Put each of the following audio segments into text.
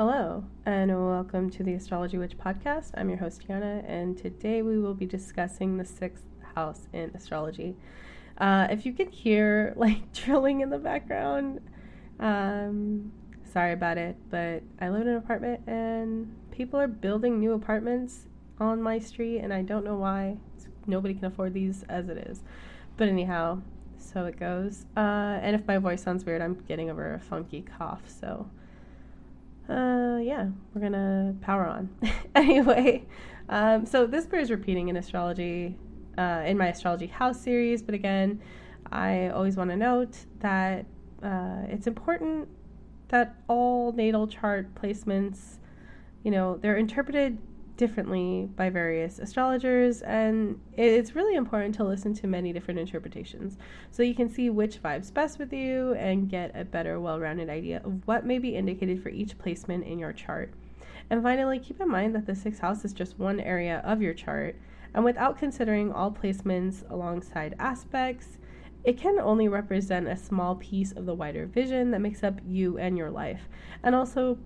Hello, and welcome to the Astrology Witch podcast. I'm your host, Tiana, and today we will be discussing the sixth house in astrology. Uh, if you can hear like drilling in the background, um, sorry about it, but I live in an apartment and people are building new apartments on my street, and I don't know why. Nobody can afford these as it is. But anyhow, so it goes. Uh, and if my voice sounds weird, I'm getting over a funky cough, so uh, yeah, we're gonna power on. anyway, um, so this bears repeating in astrology, uh, in my astrology house series. But again, I always want to note that uh, it's important that all natal chart placements, you know, they're interpreted differently by various astrologers, and it's really important to listen to many different interpretations so you can see which vibes best with you and get a better, well rounded idea of what may be indicated for each placement in your chart. And finally, keep in mind that the sixth house is just one area of your chart, and without considering all placements alongside aspects, it can only represent a small piece of the wider vision that makes up you and your life. And also,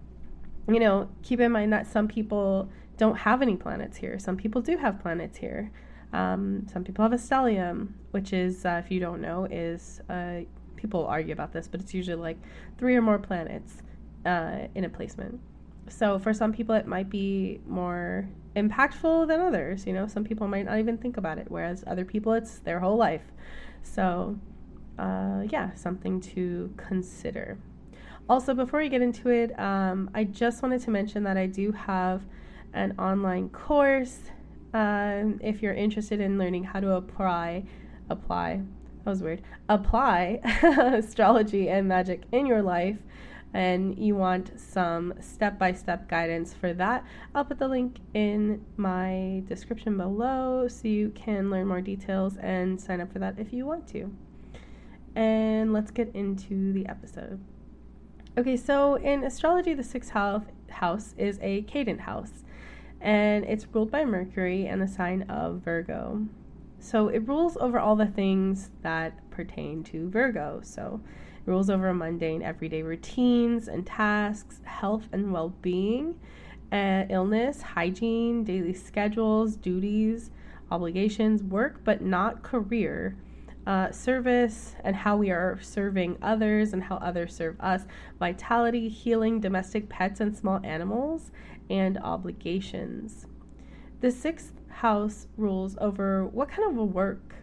you know, keep in mind that some people don't have any planets here. Some people do have planets here. Um, some people have a stellium, which is, uh, if you don't know, is uh, people argue about this, but it's usually like three or more planets uh, in a placement. So for some people, it might be more impactful than others. You know, some people might not even think about it, whereas other people, it's their whole life. So, uh, yeah, something to consider. Also, before we get into it, um, I just wanted to mention that I do have an online course um, if you're interested in learning how to apply apply that was weird apply astrology and magic in your life and you want some step-by-step guidance for that i'll put the link in my description below so you can learn more details and sign up for that if you want to. And let's get into the episode. Okay so in astrology the sixth house is a cadent house and it's ruled by Mercury and the sign of Virgo. So it rules over all the things that pertain to Virgo. So it rules over mundane everyday routines and tasks, health and well being, uh, illness, hygiene, daily schedules, duties, obligations, work, but not career. Uh, service and how we are serving others and how others serve us, vitality, healing, domestic pets and small animals, and obligations. The sixth house rules over what kind of a work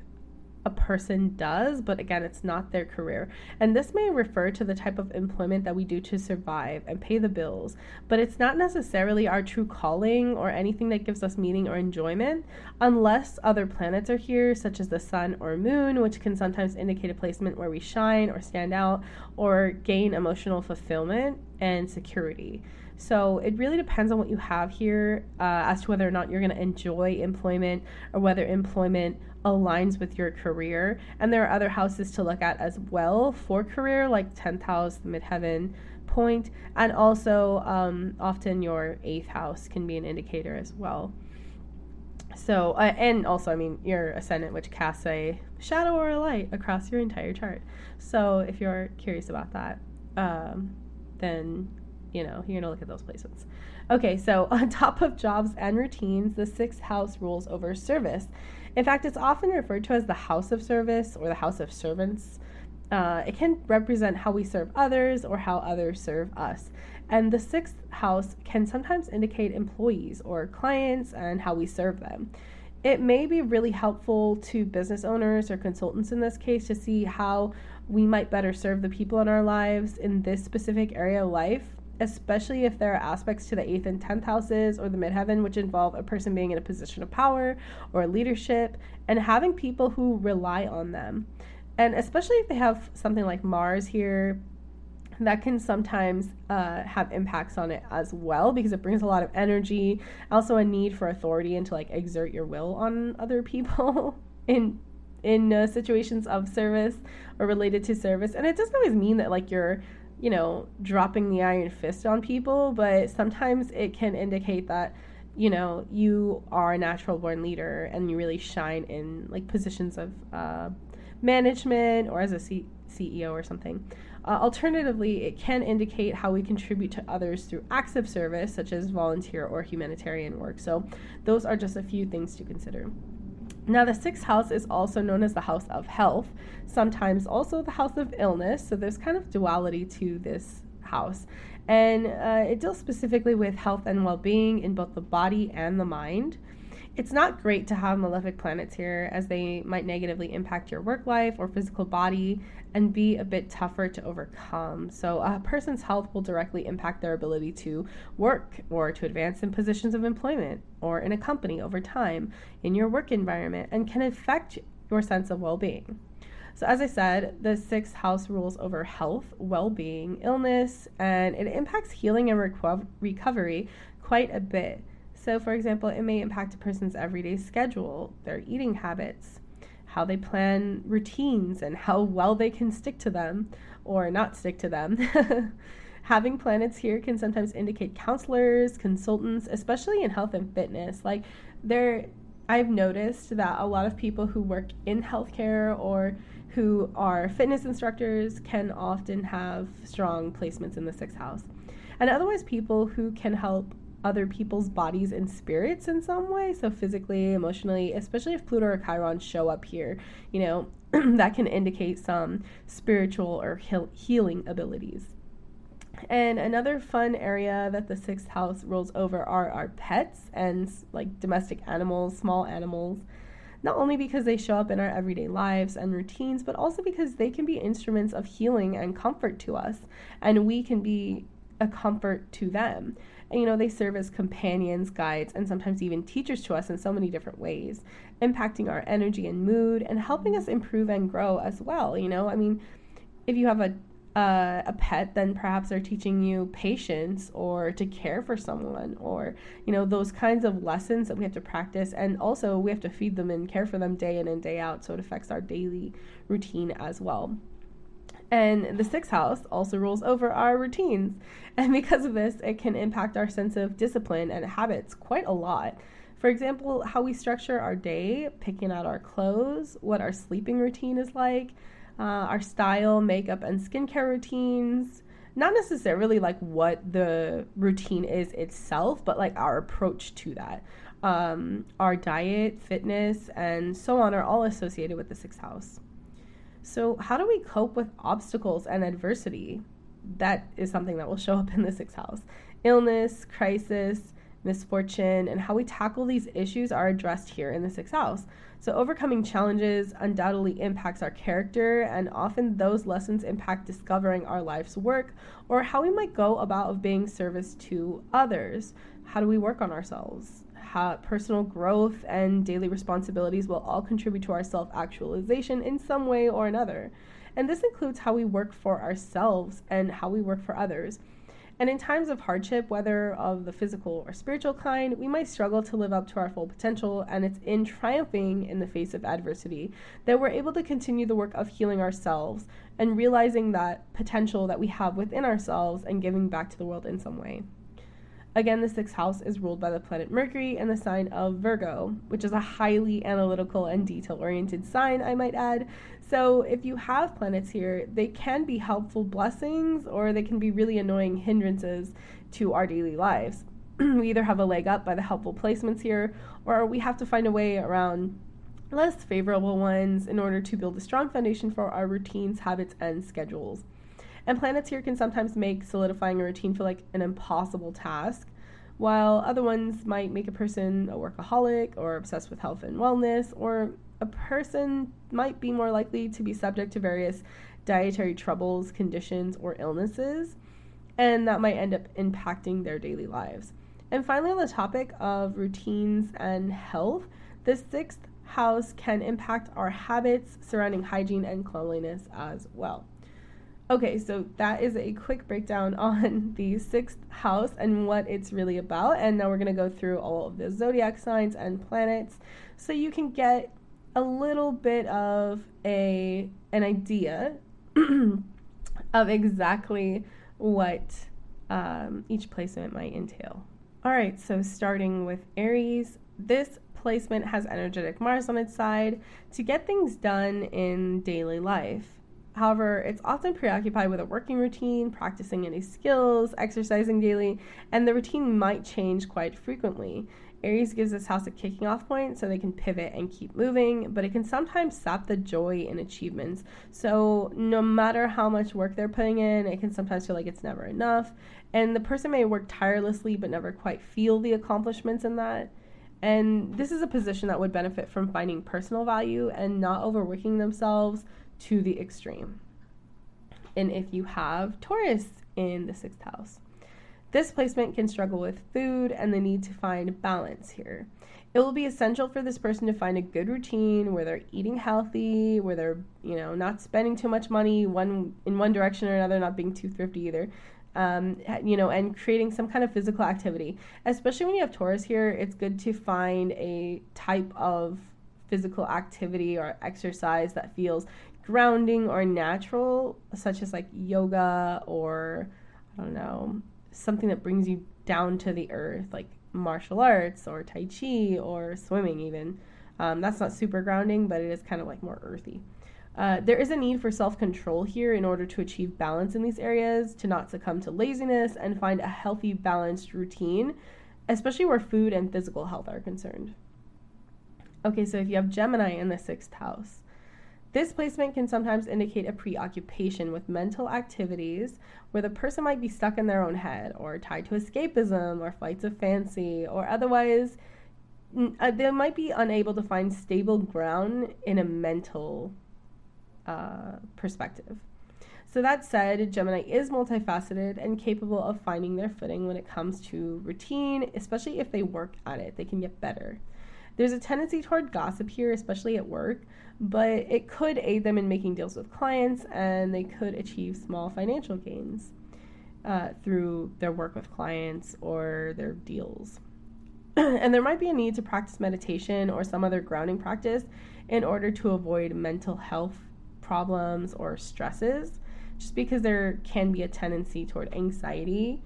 a person does, but again, it's not their career. And this may refer to the type of employment that we do to survive and pay the bills, but it's not necessarily our true calling or anything that gives us meaning or enjoyment unless other planets are here, such as the sun or moon, which can sometimes indicate a placement where we shine or stand out or gain emotional fulfillment and security. So it really depends on what you have here uh, as to whether or not you're going to enjoy employment or whether employment aligns with your career. And there are other houses to look at as well for career, like 10th house, midheaven point, and also um, often your eighth house can be an indicator as well. So, uh, and also, I mean, your ascendant, which casts a shadow or a light across your entire chart. So, if you're curious about that, um, then you know, you're gonna look at those placements. Okay, so on top of jobs and routines, the sixth house rules over service. In fact, it's often referred to as the house of service or the house of servants. Uh, it can represent how we serve others or how others serve us. And the sixth house can sometimes indicate employees or clients and how we serve them. It may be really helpful to business owners or consultants in this case to see how we might better serve the people in our lives in this specific area of life especially if there are aspects to the 8th and 10th houses or the midheaven which involve a person being in a position of power or leadership and having people who rely on them. And especially if they have something like Mars here, that can sometimes uh, have impacts on it as well because it brings a lot of energy, also a need for authority and to like exert your will on other people in in uh, situations of service or related to service. And it doesn't always mean that like you're you know, dropping the iron fist on people, but sometimes it can indicate that, you know, you are a natural born leader and you really shine in like positions of uh, management or as a C- CEO or something. Uh, alternatively, it can indicate how we contribute to others through acts of service, such as volunteer or humanitarian work. So, those are just a few things to consider. Now, the sixth house is also known as the house of health, sometimes also the house of illness. So, there's kind of duality to this house. And uh, it deals specifically with health and well being in both the body and the mind. It's not great to have malefic planets here as they might negatively impact your work life or physical body and be a bit tougher to overcome. So, a person's health will directly impact their ability to work or to advance in positions of employment or in a company over time in your work environment and can affect your sense of well being. So, as I said, the sixth house rules over health, well being, illness, and it impacts healing and reco- recovery quite a bit. So, for example, it may impact a person's everyday schedule, their eating habits, how they plan routines, and how well they can stick to them or not stick to them. Having planets here can sometimes indicate counselors, consultants, especially in health and fitness. Like, there, I've noticed that a lot of people who work in healthcare or who are fitness instructors can often have strong placements in the sixth house. And otherwise, people who can help other people's bodies and spirits in some way, so physically, emotionally, especially if Pluto or Chiron show up here, you know, that can indicate some spiritual or heal- healing abilities. And another fun area that the sixth house rolls over are our pets and like domestic animals, small animals not only because they show up in our everyday lives and routines, but also because they can be instruments of healing and comfort to us, and we can be a comfort to them. And, you know, they serve as companions, guides, and sometimes even teachers to us in so many different ways, impacting our energy and mood and helping us improve and grow as well. You know, I mean, if you have a uh, a pet, then perhaps they're teaching you patience or to care for someone or, you know, those kinds of lessons that we have to practice. And also, we have to feed them and care for them day in and day out. So it affects our daily routine as well. And the sixth house also rules over our routines. And because of this, it can impact our sense of discipline and habits quite a lot. For example, how we structure our day, picking out our clothes, what our sleeping routine is like, uh, our style, makeup, and skincare routines. Not necessarily like what the routine is itself, but like our approach to that. Um, our diet, fitness, and so on are all associated with the sixth house. So, how do we cope with obstacles and adversity? That is something that will show up in the sixth house. Illness, crisis, misfortune, and how we tackle these issues are addressed here in the sixth house. So, overcoming challenges undoubtedly impacts our character, and often those lessons impact discovering our life's work or how we might go about of being service to others. How do we work on ourselves? How personal growth and daily responsibilities will all contribute to our self actualization in some way or another. And this includes how we work for ourselves and how we work for others. And in times of hardship, whether of the physical or spiritual kind, we might struggle to live up to our full potential, and it's in triumphing in the face of adversity that we're able to continue the work of healing ourselves and realizing that potential that we have within ourselves and giving back to the world in some way. Again, the sixth house is ruled by the planet Mercury and the sign of Virgo, which is a highly analytical and detail oriented sign, I might add. So, if you have planets here, they can be helpful blessings or they can be really annoying hindrances to our daily lives. we either have a leg up by the helpful placements here, or we have to find a way around less favorable ones in order to build a strong foundation for our routines, habits, and schedules. And planets here can sometimes make solidifying a routine feel like an impossible task, while other ones might make a person a workaholic or obsessed with health and wellness, or a person might be more likely to be subject to various dietary troubles, conditions, or illnesses, and that might end up impacting their daily lives. And finally, on the topic of routines and health, the sixth house can impact our habits surrounding hygiene and cleanliness as well. Okay, so that is a quick breakdown on the sixth house and what it's really about. And now we're going to go through all of the zodiac signs and planets so you can get a little bit of a an idea of exactly what um, each placement might entail. All right, so starting with Aries, this placement has energetic Mars on its side to get things done in daily life However, it's often preoccupied with a working routine, practicing any skills, exercising daily, and the routine might change quite frequently. Aries gives this house a kicking off point so they can pivot and keep moving, but it can sometimes sap the joy in achievements. So, no matter how much work they're putting in, it can sometimes feel like it's never enough. And the person may work tirelessly but never quite feel the accomplishments in that. And this is a position that would benefit from finding personal value and not overworking themselves to the extreme. And if you have Taurus in the sixth house, this placement can struggle with food and the need to find balance here. It will be essential for this person to find a good routine where they're eating healthy, where they're, you know, not spending too much money one in one direction or another, not being too thrifty either. Um, you know, and creating some kind of physical activity. Especially when you have Taurus here, it's good to find a type of physical activity or exercise that feels grounding or natural, such as like yoga or I don't know, something that brings you down to the earth, like martial arts or Tai Chi or swimming, even. Um, that's not super grounding, but it is kind of like more earthy. Uh, there is a need for self control here in order to achieve balance in these areas, to not succumb to laziness, and find a healthy, balanced routine, especially where food and physical health are concerned. Okay, so if you have Gemini in the sixth house, this placement can sometimes indicate a preoccupation with mental activities where the person might be stuck in their own head or tied to escapism or flights of fancy or otherwise uh, they might be unable to find stable ground in a mental uh, perspective. So, that said, Gemini is multifaceted and capable of finding their footing when it comes to routine, especially if they work at it. They can get better. There's a tendency toward gossip here, especially at work, but it could aid them in making deals with clients and they could achieve small financial gains uh, through their work with clients or their deals. and there might be a need to practice meditation or some other grounding practice in order to avoid mental health problems or stresses, just because there can be a tendency toward anxiety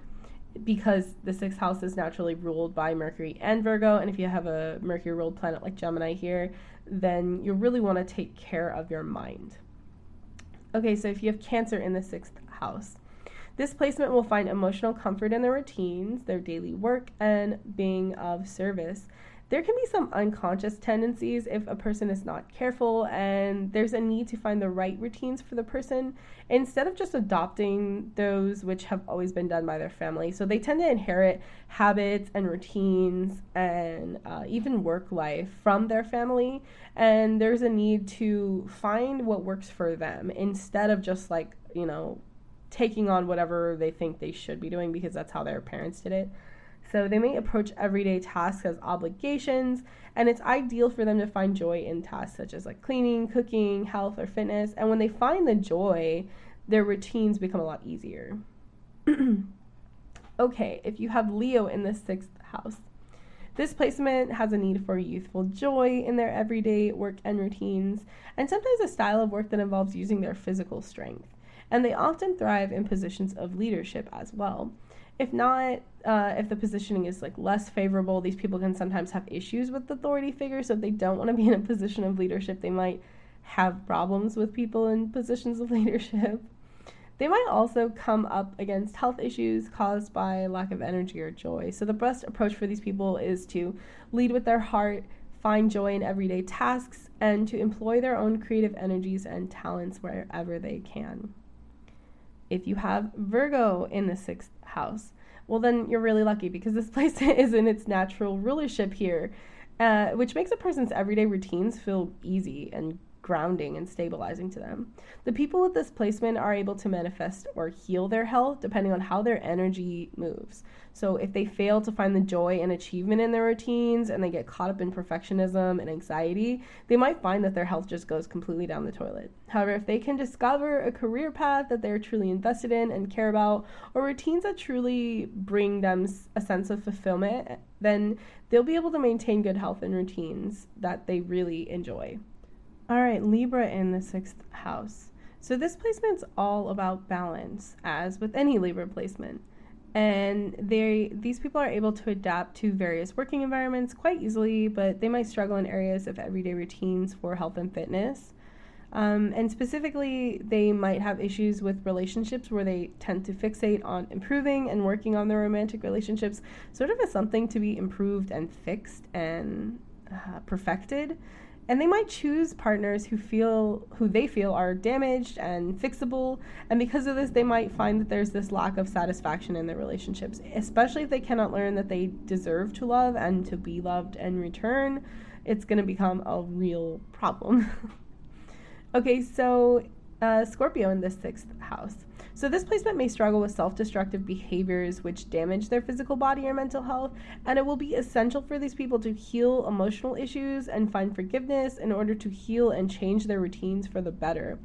because the sixth house is naturally ruled by Mercury and Virgo, and if you have a Mercury ruled planet like Gemini here, then you really want to take care of your mind. Okay, so if you have Cancer in the sixth house, this placement will find emotional comfort in their routines, their daily work, and being of service there can be some unconscious tendencies if a person is not careful and there's a need to find the right routines for the person instead of just adopting those which have always been done by their family. So they tend to inherit habits and routines and uh, even work life from their family. And there's a need to find what works for them instead of just like, you know, taking on whatever they think they should be doing because that's how their parents did it. So they may approach everyday tasks as obligations, and it's ideal for them to find joy in tasks such as like cleaning, cooking, health, or fitness. And when they find the joy, their routines become a lot easier. okay, if you have Leo in the sixth house, this placement has a need for youthful joy in their everyday work and routines, and sometimes a style of work that involves using their physical strength. And they often thrive in positions of leadership as well. If not, uh, if the positioning is like less favorable, these people can sometimes have issues with authority figures. So if they don't want to be in a position of leadership, they might have problems with people in positions of leadership. They might also come up against health issues caused by lack of energy or joy. So the best approach for these people is to lead with their heart, find joy in everyday tasks, and to employ their own creative energies and talents wherever they can. If you have Virgo in the sixth house, well, then you're really lucky because this place is in its natural rulership here, uh, which makes a person's everyday routines feel easy and grounding and stabilizing to them. The people with this placement are able to manifest or heal their health depending on how their energy moves. So if they fail to find the joy and achievement in their routines and they get caught up in perfectionism and anxiety, they might find that their health just goes completely down the toilet. However, if they can discover a career path that they're truly invested in and care about, or routines that truly bring them a sense of fulfillment, then they'll be able to maintain good health and routines that they really enjoy. All right, Libra in the sixth house. So this placement's all about balance, as with any Libra placement. And they these people are able to adapt to various working environments quite easily, but they might struggle in areas of everyday routines for health and fitness. Um, and specifically, they might have issues with relationships where they tend to fixate on improving and working on their romantic relationships, sort of as something to be improved and fixed and uh, perfected. And they might choose partners who feel who they feel are damaged and fixable, and because of this, they might find that there's this lack of satisfaction in their relationships, especially if they cannot learn that they deserve to love and to be loved in return. It's going to become a real problem. Okay, so uh, Scorpio in the sixth house. So, this placement may struggle with self destructive behaviors which damage their physical body or mental health, and it will be essential for these people to heal emotional issues and find forgiveness in order to heal and change their routines for the better.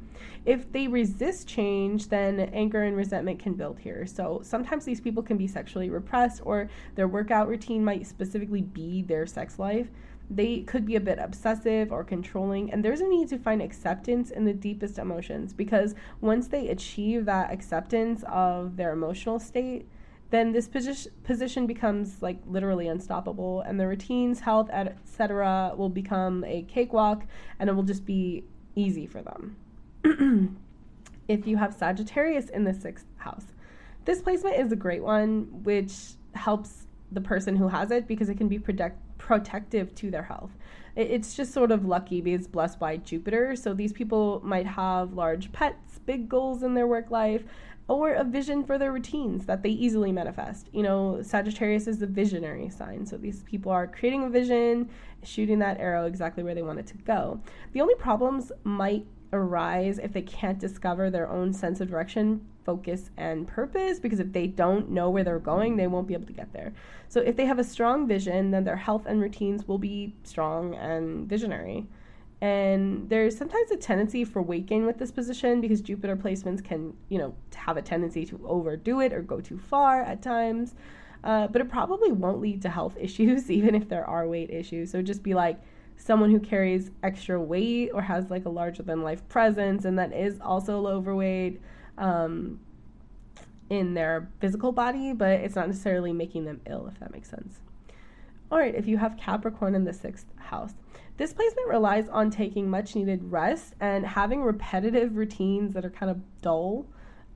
If they resist change, then anger and resentment can build here. So, sometimes these people can be sexually repressed, or their workout routine might specifically be their sex life they could be a bit obsessive or controlling and there's a need to find acceptance in the deepest emotions because once they achieve that acceptance of their emotional state then this position position becomes like literally unstoppable and the routines health etc will become a cakewalk and it will just be easy for them. If you have sagittarius in the sixth house this placement is a great one which helps the person who has it because it can be protect protective to their health. It's just sort of lucky because blessed by Jupiter. So these people might have large pets, big goals in their work life, or a vision for their routines that they easily manifest. You know, Sagittarius is the visionary sign. So these people are creating a vision, shooting that arrow exactly where they want it to go. The only problems might arise if they can't discover their own sense of direction, focus, and purpose. Because if they don't know where they're going, they won't be able to get there. So, if they have a strong vision, then their health and routines will be strong and visionary. And there's sometimes a tendency for weight gain with this position because Jupiter placements can, you know, have a tendency to overdo it or go too far at times. Uh, but it probably won't lead to health issues, even if there are weight issues. So just be like, someone who carries extra weight or has like a larger than life presence and that is also overweight um, in their physical body, but it's not necessarily making them ill, if that makes sense. All right, if you have Capricorn in the sixth house, this placement relies on taking much needed rest and having repetitive routines that are kind of dull,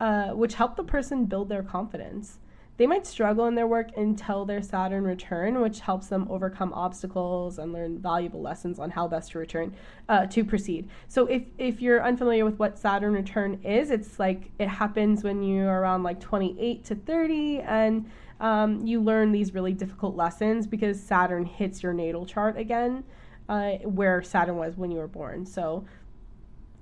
uh, which help the person build their confidence. They might struggle in their work until their Saturn return, which helps them overcome obstacles and learn valuable lessons on how best to return uh, to proceed. So if if you're unfamiliar with what Saturn return is, it's like it happens when you're around like 28 to 30 and um, you learn these really difficult lessons because Saturn hits your natal chart again, uh, where Saturn was when you were born. So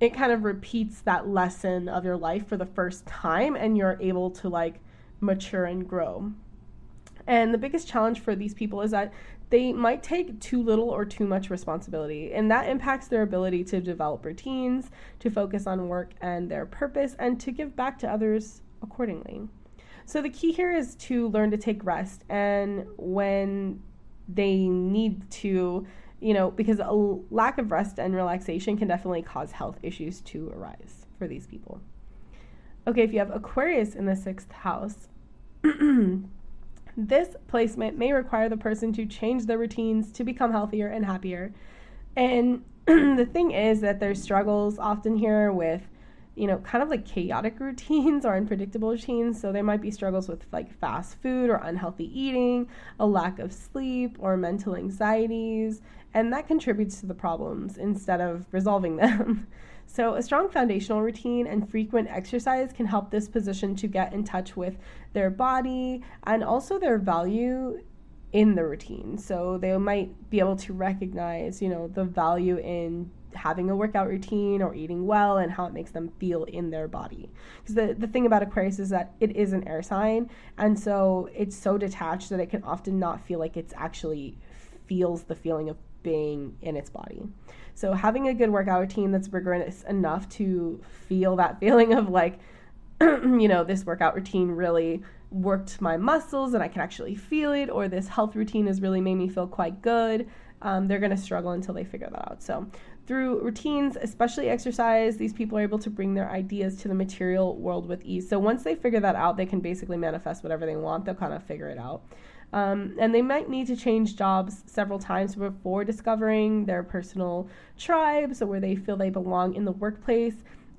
it kind of repeats that lesson of your life for the first time, and you're able to like mature and grow. And the biggest challenge for these people is that they might take too little or too much responsibility, and that impacts their ability to develop routines, to focus on work and their purpose, and to give back to others accordingly. So, the key here is to learn to take rest, and when they need to, you know, because a lack of rest and relaxation can definitely cause health issues to arise for these people. Okay, if you have Aquarius in the sixth house, this placement may require the person to change their routines to become healthier and happier. And the thing is that there's struggles often here with, you know, kind of like chaotic routines or unpredictable routines. So there might be struggles with like fast food or unhealthy eating, a lack of sleep, or mental anxieties. And that contributes to the problems instead of resolving them. So, a strong foundational routine and frequent exercise can help this position to get in touch with their body and also their value in the routine. So, they might be able to recognize, you know, the value in having a workout routine or eating well and how it makes them feel in their body. Because the, the thing about Aquarius is that it is an air sign, and so it's so detached that it can often not feel like it's actually feels the feeling of being in its body. So having a good workout routine that's rigorous enough to feel that feeling of like, you know, this workout routine really worked my muscles and I can actually feel it, or this health routine has really made me feel quite good. Um, they're going to struggle until they figure that out. So, through routines, especially exercise, these people are able to bring their ideas to the material world with ease. So, once they figure that out, they can basically manifest whatever they want. They'll kind of figure it out. Um, and they might need to change jobs several times before discovering their personal tribes or where they feel they belong in the workplace.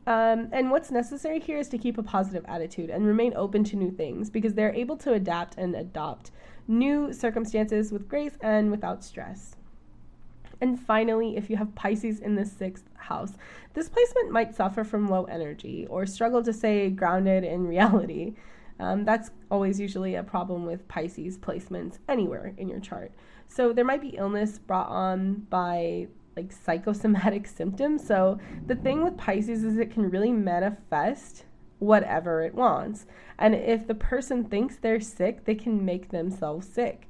Um, and what's necessary here is to keep a positive attitude and remain open to new things because they're able to adapt and adopt new circumstances with grace and without stress. And finally, if you have Pisces in the sixth house, this placement might suffer from low energy or struggle to stay grounded in reality. Um, that's always usually a problem with Pisces placements anywhere in your chart. So there might be illness brought on by like psychosomatic symptoms. So the thing with Pisces is it can really manifest whatever it wants. And if the person thinks they're sick, they can make themselves sick.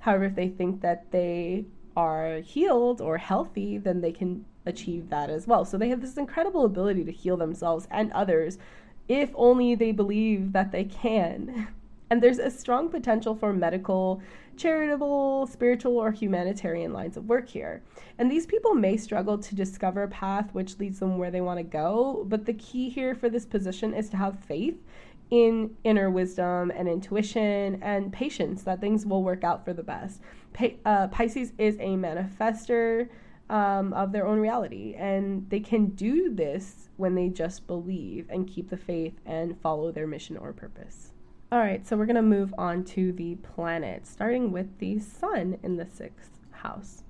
However, if they think that they are healed or healthy, then they can achieve that as well. So they have this incredible ability to heal themselves and others if only they believe that they can. And there's a strong potential for medical, charitable, spiritual, or humanitarian lines of work here. And these people may struggle to discover a path which leads them where they want to go, but the key here for this position is to have faith in inner wisdom and intuition and patience that things will work out for the best. Pa- uh, Pisces is a manifester um, of their own reality, and they can do this when they just believe and keep the faith and follow their mission or purpose. All right, so we're going to move on to the planet, starting with the sun in the sixth house.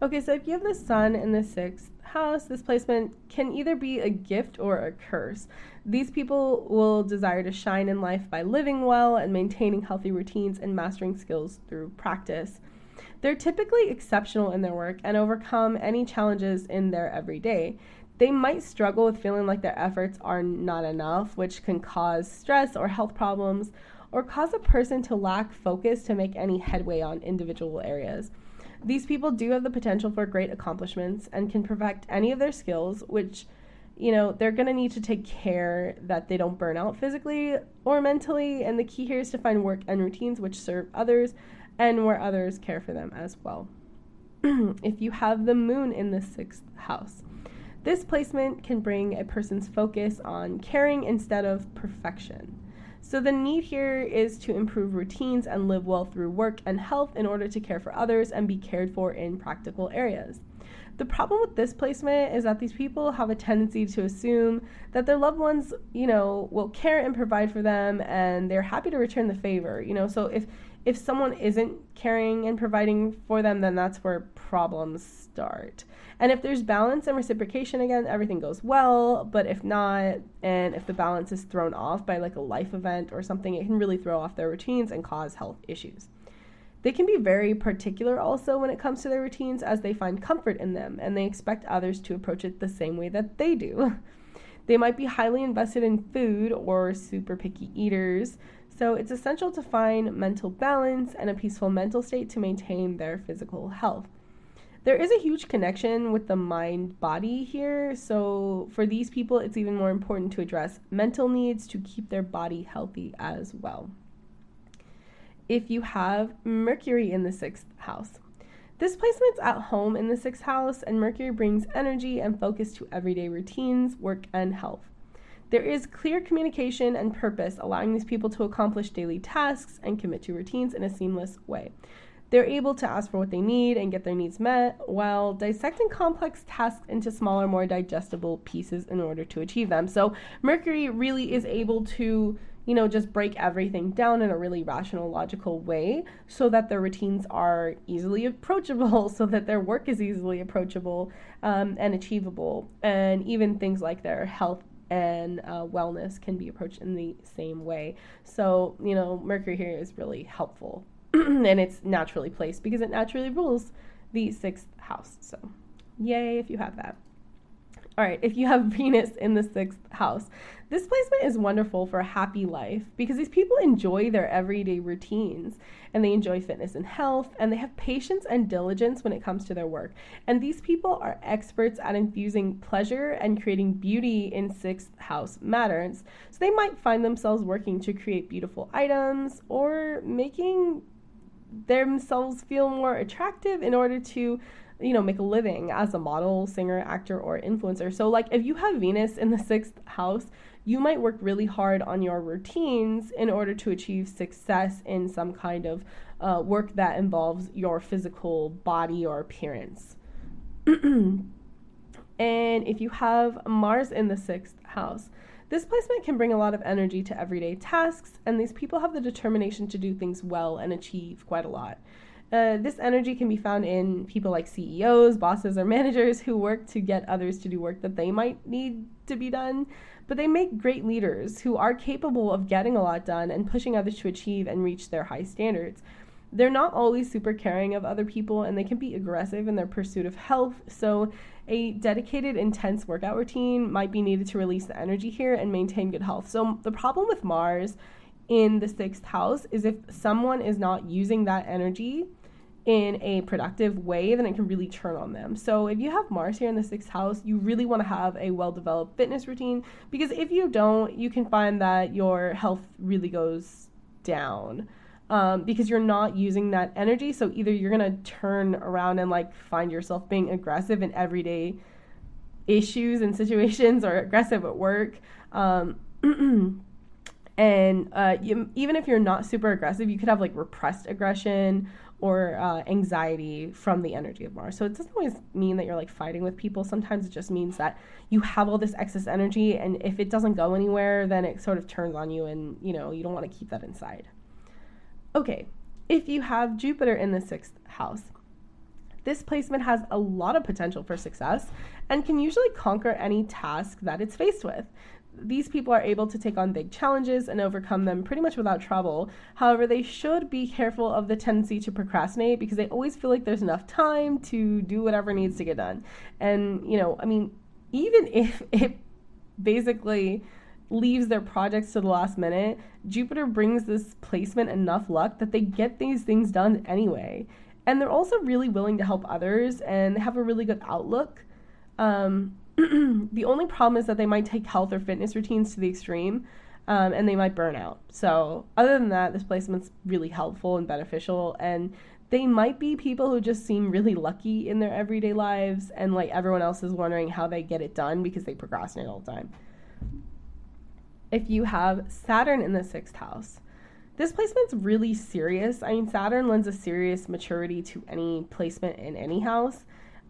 Okay, so if you have the sun in the sixth house, this placement can either be a gift or a curse. These people will desire to shine in life by living well and maintaining healthy routines and mastering skills through practice. They're typically exceptional in their work and overcome any challenges in their everyday. They might struggle with feeling like their efforts are not enough, which can cause stress or health problems, or cause a person to lack focus to make any headway on individual areas. These people do have the potential for great accomplishments and can perfect any of their skills, which you know, they're going to need to take care that they don't burn out physically or mentally. And the key here is to find work and routines which serve others and where others care for them as well. if you have the moon in the sixth house, this placement can bring a person's focus on caring instead of perfection. So, the need here is to improve routines and live well through work and health in order to care for others and be cared for in practical areas. The problem with this placement is that these people have a tendency to assume that their loved ones, you know, will care and provide for them and they're happy to return the favor, you know. So if if someone isn't caring and providing for them, then that's where problems start. And if there's balance and reciprocation again, everything goes well. But if not, and if the balance is thrown off by like a life event or something, it can really throw off their routines and cause health issues. They can be very particular also when it comes to their routines as they find comfort in them and they expect others to approach it the same way that they do. They might be highly invested in food or super picky eaters, so it's essential to find mental balance and a peaceful mental state to maintain their physical health. There is a huge connection with the mind body here, so for these people, it's even more important to address mental needs to keep their body healthy as well. If you have Mercury in the sixth house, this placement's at home in the sixth house, and Mercury brings energy and focus to everyday routines, work, and health. There is clear communication and purpose, allowing these people to accomplish daily tasks and commit to routines in a seamless way. They're able to ask for what they need and get their needs met while dissecting complex tasks into smaller, more digestible pieces in order to achieve them. So, Mercury really is able to you know, just break everything down in a really rational, logical way so that their routines are easily approachable, so that their work is easily approachable um, and achievable. And even things like their health and uh, wellness can be approached in the same way. So, you know, Mercury here is really helpful and it's naturally placed because it naturally rules the sixth house. So, yay if you have that. All right, if you have Venus in the sixth house, this placement is wonderful for a happy life because these people enjoy their everyday routines and they enjoy fitness and health and they have patience and diligence when it comes to their work. And these people are experts at infusing pleasure and creating beauty in sixth house matters. So they might find themselves working to create beautiful items or making themselves feel more attractive in order to you know, make a living as a model, singer, actor, or influencer. So, like, if you have Venus in the sixth house, you might work really hard on your routines in order to achieve success in some kind of uh, work that involves your physical body or appearance. and if you have Mars in the sixth house, this placement can bring a lot of energy to everyday tasks, and these people have the determination to do things well and achieve quite a lot. Uh, this energy can be found in people like CEOs, bosses, or managers who work to get others to do work that they might need to be done. But they make great leaders who are capable of getting a lot done and pushing others to achieve and reach their high standards. They're not always super caring of other people and they can be aggressive in their pursuit of health. So, a dedicated, intense workout routine might be needed to release the energy here and maintain good health. So, the problem with Mars in the sixth house is if someone is not using that energy in a productive way, then it can really turn on them. So, if you have Mars here in the sixth house, you really want to have a well developed fitness routine because if you don't, you can find that your health really goes down um, because you're not using that energy. So, either you're going to turn around and like find yourself being aggressive in everyday issues and situations or aggressive at work. Um, and uh, you, even if you're not super aggressive, you could have like repressed aggression or uh, anxiety from the energy of Mars. So it doesn't always mean that you're like fighting with people. Sometimes it just means that you have all this excess energy, and if it doesn't go anywhere, then it sort of turns on you, and you know you don't want to keep that inside. Okay, if you have Jupiter in the sixth house, this placement has a lot of potential for success and can usually conquer any task that it's faced with these people are able to take on big challenges and overcome them pretty much without trouble. However, they should be careful of the tendency to procrastinate because they always feel like there's enough time to do whatever needs to get done. And, you know, I mean, even if it basically leaves their projects to the last minute, Jupiter brings this placement enough luck that they get these things done anyway. And they're also really willing to help others and they have a really good outlook. Um, the only problem is that they might take health or fitness routines to the extreme um, and they might burn out. So, other than that, this placement's really helpful and beneficial. And they might be people who just seem really lucky in their everyday lives, and like everyone else is wondering how they get it done because they procrastinate all the time. If you have Saturn in the sixth house, this placement's really serious. I mean, Saturn lends a serious maturity to any placement in any house.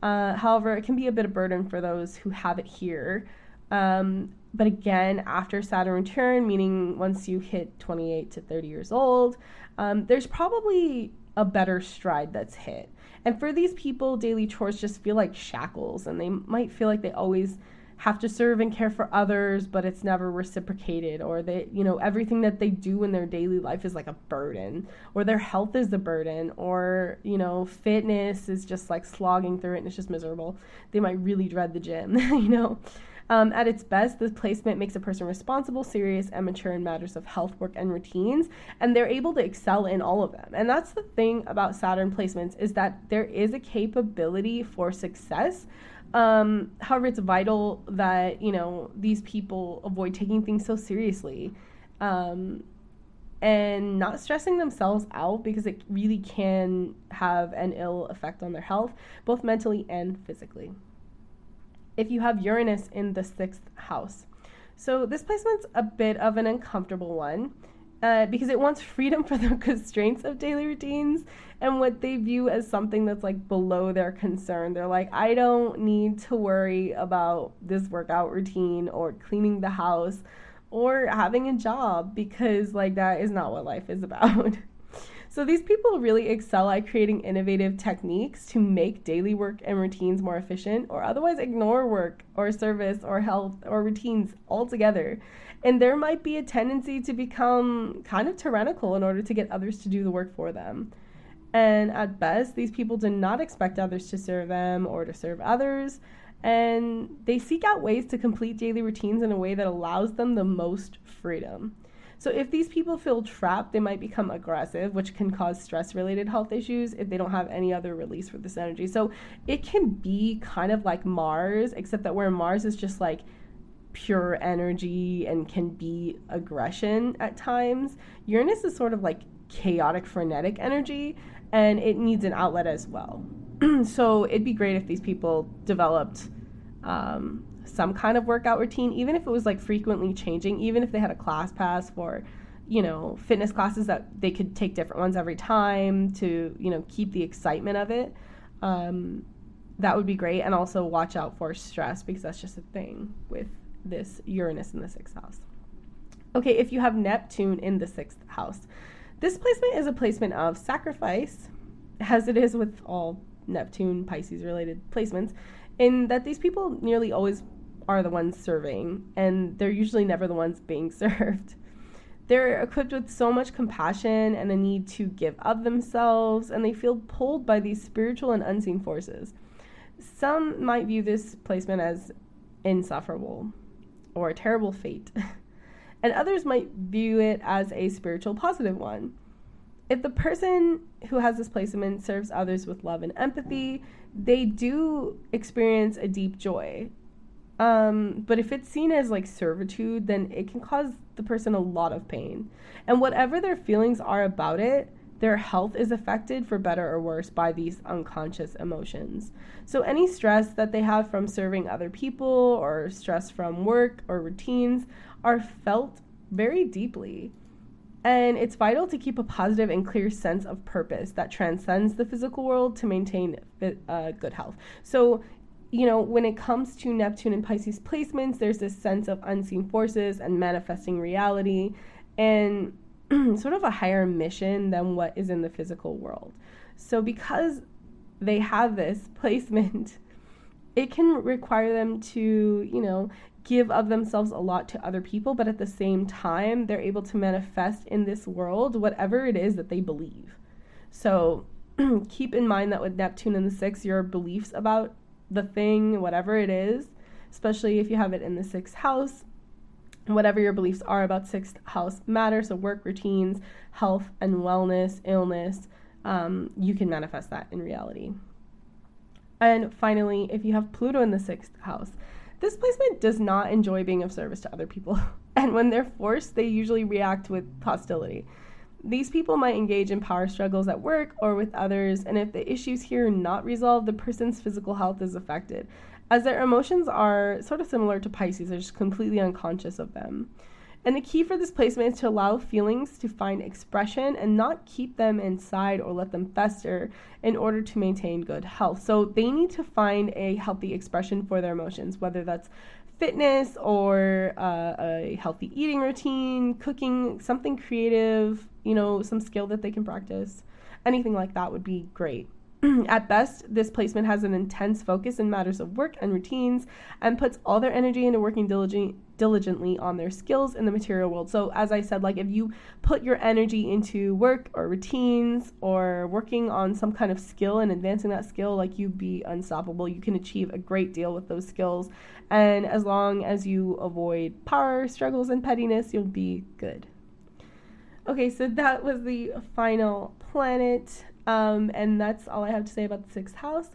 Uh, however, it can be a bit of burden for those who have it here. Um, but again, after Saturn return, meaning once you hit 28 to 30 years old, um, there's probably a better stride that's hit. And for these people, daily chores just feel like shackles, and they might feel like they always have to serve and care for others, but it's never reciprocated, or they, you know, everything that they do in their daily life is like a burden, or their health is a burden, or, you know, fitness is just like slogging through it and it's just miserable. They might really dread the gym, you know. Um, at its best, this placement makes a person responsible, serious, and mature in matters of health, work, and routines, and they're able to excel in all of them. And that's the thing about Saturn placements is that there is a capability for success, um, however, it's vital that you know these people avoid taking things so seriously, um, and not stressing themselves out because it really can have an ill effect on their health, both mentally and physically. If you have Uranus in the sixth house, so this placement's a bit of an uncomfortable one uh, because it wants freedom for the constraints of daily routines and what they view as something that's like below their concern. They're like, I don't need to worry about this workout routine or cleaning the house or having a job because like that is not what life is about. So these people really excel at creating innovative techniques to make daily work and routines more efficient or otherwise ignore work or service or health or routines altogether. And there might be a tendency to become kind of tyrannical in order to get others to do the work for them. And at best, these people do not expect others to serve them or to serve others. And they seek out ways to complete daily routines in a way that allows them the most freedom. So if these people feel trapped, they might become aggressive, which can cause stress related health issues if they don't have any other release for this energy. So it can be kind of like Mars, except that where Mars is just like pure energy and can be aggression at times, Uranus is sort of like chaotic, frenetic energy, and it needs an outlet as well. so it'd be great if these people developed um, some kind of workout routine, even if it was like frequently changing, even if they had a class pass for, you know, fitness classes that they could take different ones every time to, you know, keep the excitement of it. Um, that would be great. And also watch out for stress because that's just a thing with this Uranus in the sixth house. Okay, if you have Neptune in the sixth house, this placement is a placement of sacrifice, as it is with all Neptune, Pisces related placements, in that these people nearly always are the ones serving, and they're usually never the ones being served. They're equipped with so much compassion and a need to give of themselves, and they feel pulled by these spiritual and unseen forces. Some might view this placement as insufferable or a terrible fate, and others might view it as a spiritual positive one. If the person who has this placement serves others with love and empathy, they do experience a deep joy. Um, but if it's seen as like servitude, then it can cause the person a lot of pain. And whatever their feelings are about it, their health is affected for better or worse by these unconscious emotions. So, any stress that they have from serving other people or stress from work or routines are felt very deeply. And it's vital to keep a positive and clear sense of purpose that transcends the physical world to maintain uh, good health. So, you know, when it comes to Neptune and Pisces placements, there's this sense of unseen forces and manifesting reality and sort of a higher mission than what is in the physical world. So, because they have this placement, it can require them to, you know, give of themselves a lot to other people, but at the same time, they're able to manifest in this world whatever it is that they believe. So keep in mind that with Neptune in the sixth, your beliefs about the thing, whatever it is, especially if you have it in the sixth house, whatever your beliefs are about sixth house matter. So work routines, health and wellness, illness, um, you can manifest that in reality. And finally, if you have Pluto in the sixth house, this placement does not enjoy being of service to other people, and when they're forced, they usually react with hostility. These people might engage in power struggles at work or with others, and if the issues here are not resolved, the person's physical health is affected, as their emotions are sort of similar to Pisces, they're just completely unconscious of them. And the key for this placement is to allow feelings to find expression and not keep them inside or let them fester in order to maintain good health. So they need to find a healthy expression for their emotions, whether that's fitness or uh, a healthy eating routine, cooking, something creative, you know, some skill that they can practice. Anything like that would be great. At best, this placement has an intense focus in matters of work and routines and puts all their energy into working diligently diligently on their skills in the material world. So, as I said, like if you put your energy into work or routines or working on some kind of skill and advancing that skill, like you'd be unstoppable. You can achieve a great deal with those skills. And as long as you avoid power struggles and pettiness, you'll be good. Okay, so that was the final planet. Um, and that's all I have to say about the sixth house.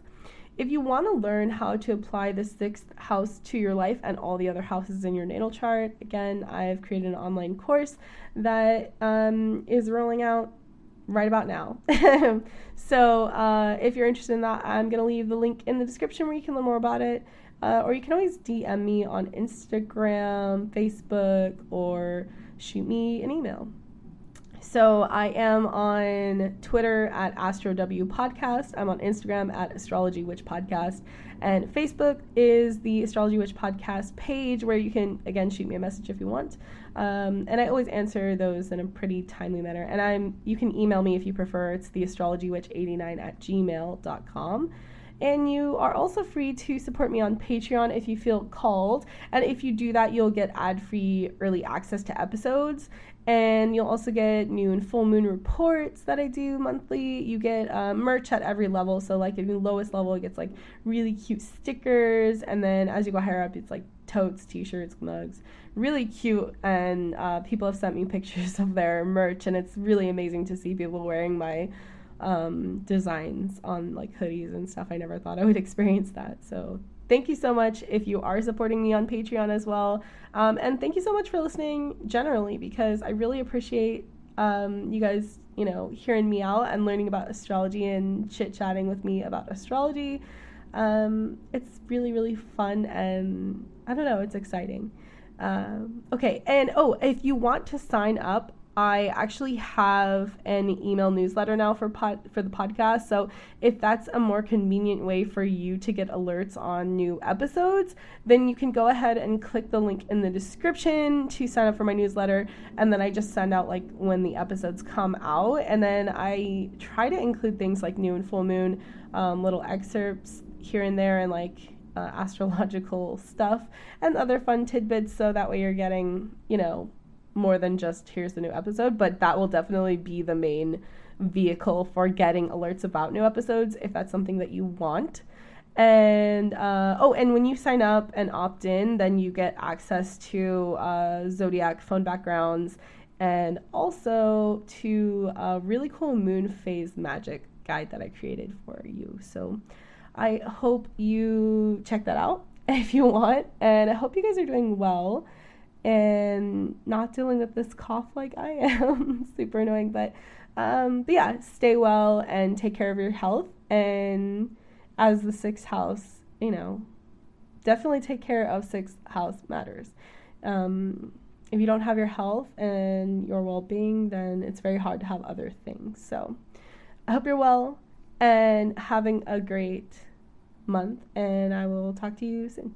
If you want to learn how to apply the sixth house to your life and all the other houses in your natal chart, again, I've created an online course that um, is rolling out right about now. so uh, if you're interested in that, I'm going to leave the link in the description where you can learn more about it. Uh, or you can always DM me on Instagram, Facebook, or shoot me an email. So I am on Twitter at AstroW Podcast. I'm on Instagram at Astrology Witch Podcast. And Facebook is the Astrology Witch Podcast page where you can, again, shoot me a message if you want. Um, and I always answer those in a pretty timely manner. And I'm you can email me if you prefer. It's the astrologywitch89 at gmail.com. And you are also free to support me on Patreon if you feel called. And if you do that, you'll get ad free early access to episodes. And you'll also get new and full moon reports that I do monthly. You get uh, merch at every level. So, like, at the lowest level, it gets like really cute stickers. And then as you go higher up, it's like totes, t shirts, mugs. Really cute. And uh, people have sent me pictures of their merch. And it's really amazing to see people wearing my um, designs on like hoodies and stuff. I never thought I would experience that. So thank you so much if you are supporting me on Patreon as well. Um, and thank you so much for listening generally because I really appreciate um, you guys, you know, hearing me out and learning about astrology and chit chatting with me about astrology. Um, it's really, really fun and I don't know, it's exciting. Um, okay, and oh, if you want to sign up, I actually have an email newsletter now for pod, for the podcast. So if that's a more convenient way for you to get alerts on new episodes, then you can go ahead and click the link in the description to sign up for my newsletter. And then I just send out like when the episodes come out. And then I try to include things like new and full moon, um, little excerpts here and there, and like uh, astrological stuff and other fun tidbits. So that way you're getting, you know, more than just here's the new episode, but that will definitely be the main vehicle for getting alerts about new episodes if that's something that you want. And uh, oh, and when you sign up and opt in, then you get access to uh, Zodiac phone backgrounds and also to a really cool moon phase magic guide that I created for you. So I hope you check that out if you want, and I hope you guys are doing well and not dealing with this cough like I am. Super annoying, but um, but yeah, stay well and take care of your health. And as the sixth house, you know, definitely take care of sixth house matters. Um, if you don't have your health and your well being, then it's very hard to have other things. So I hope you're well and having a great month, and I will talk to you soon.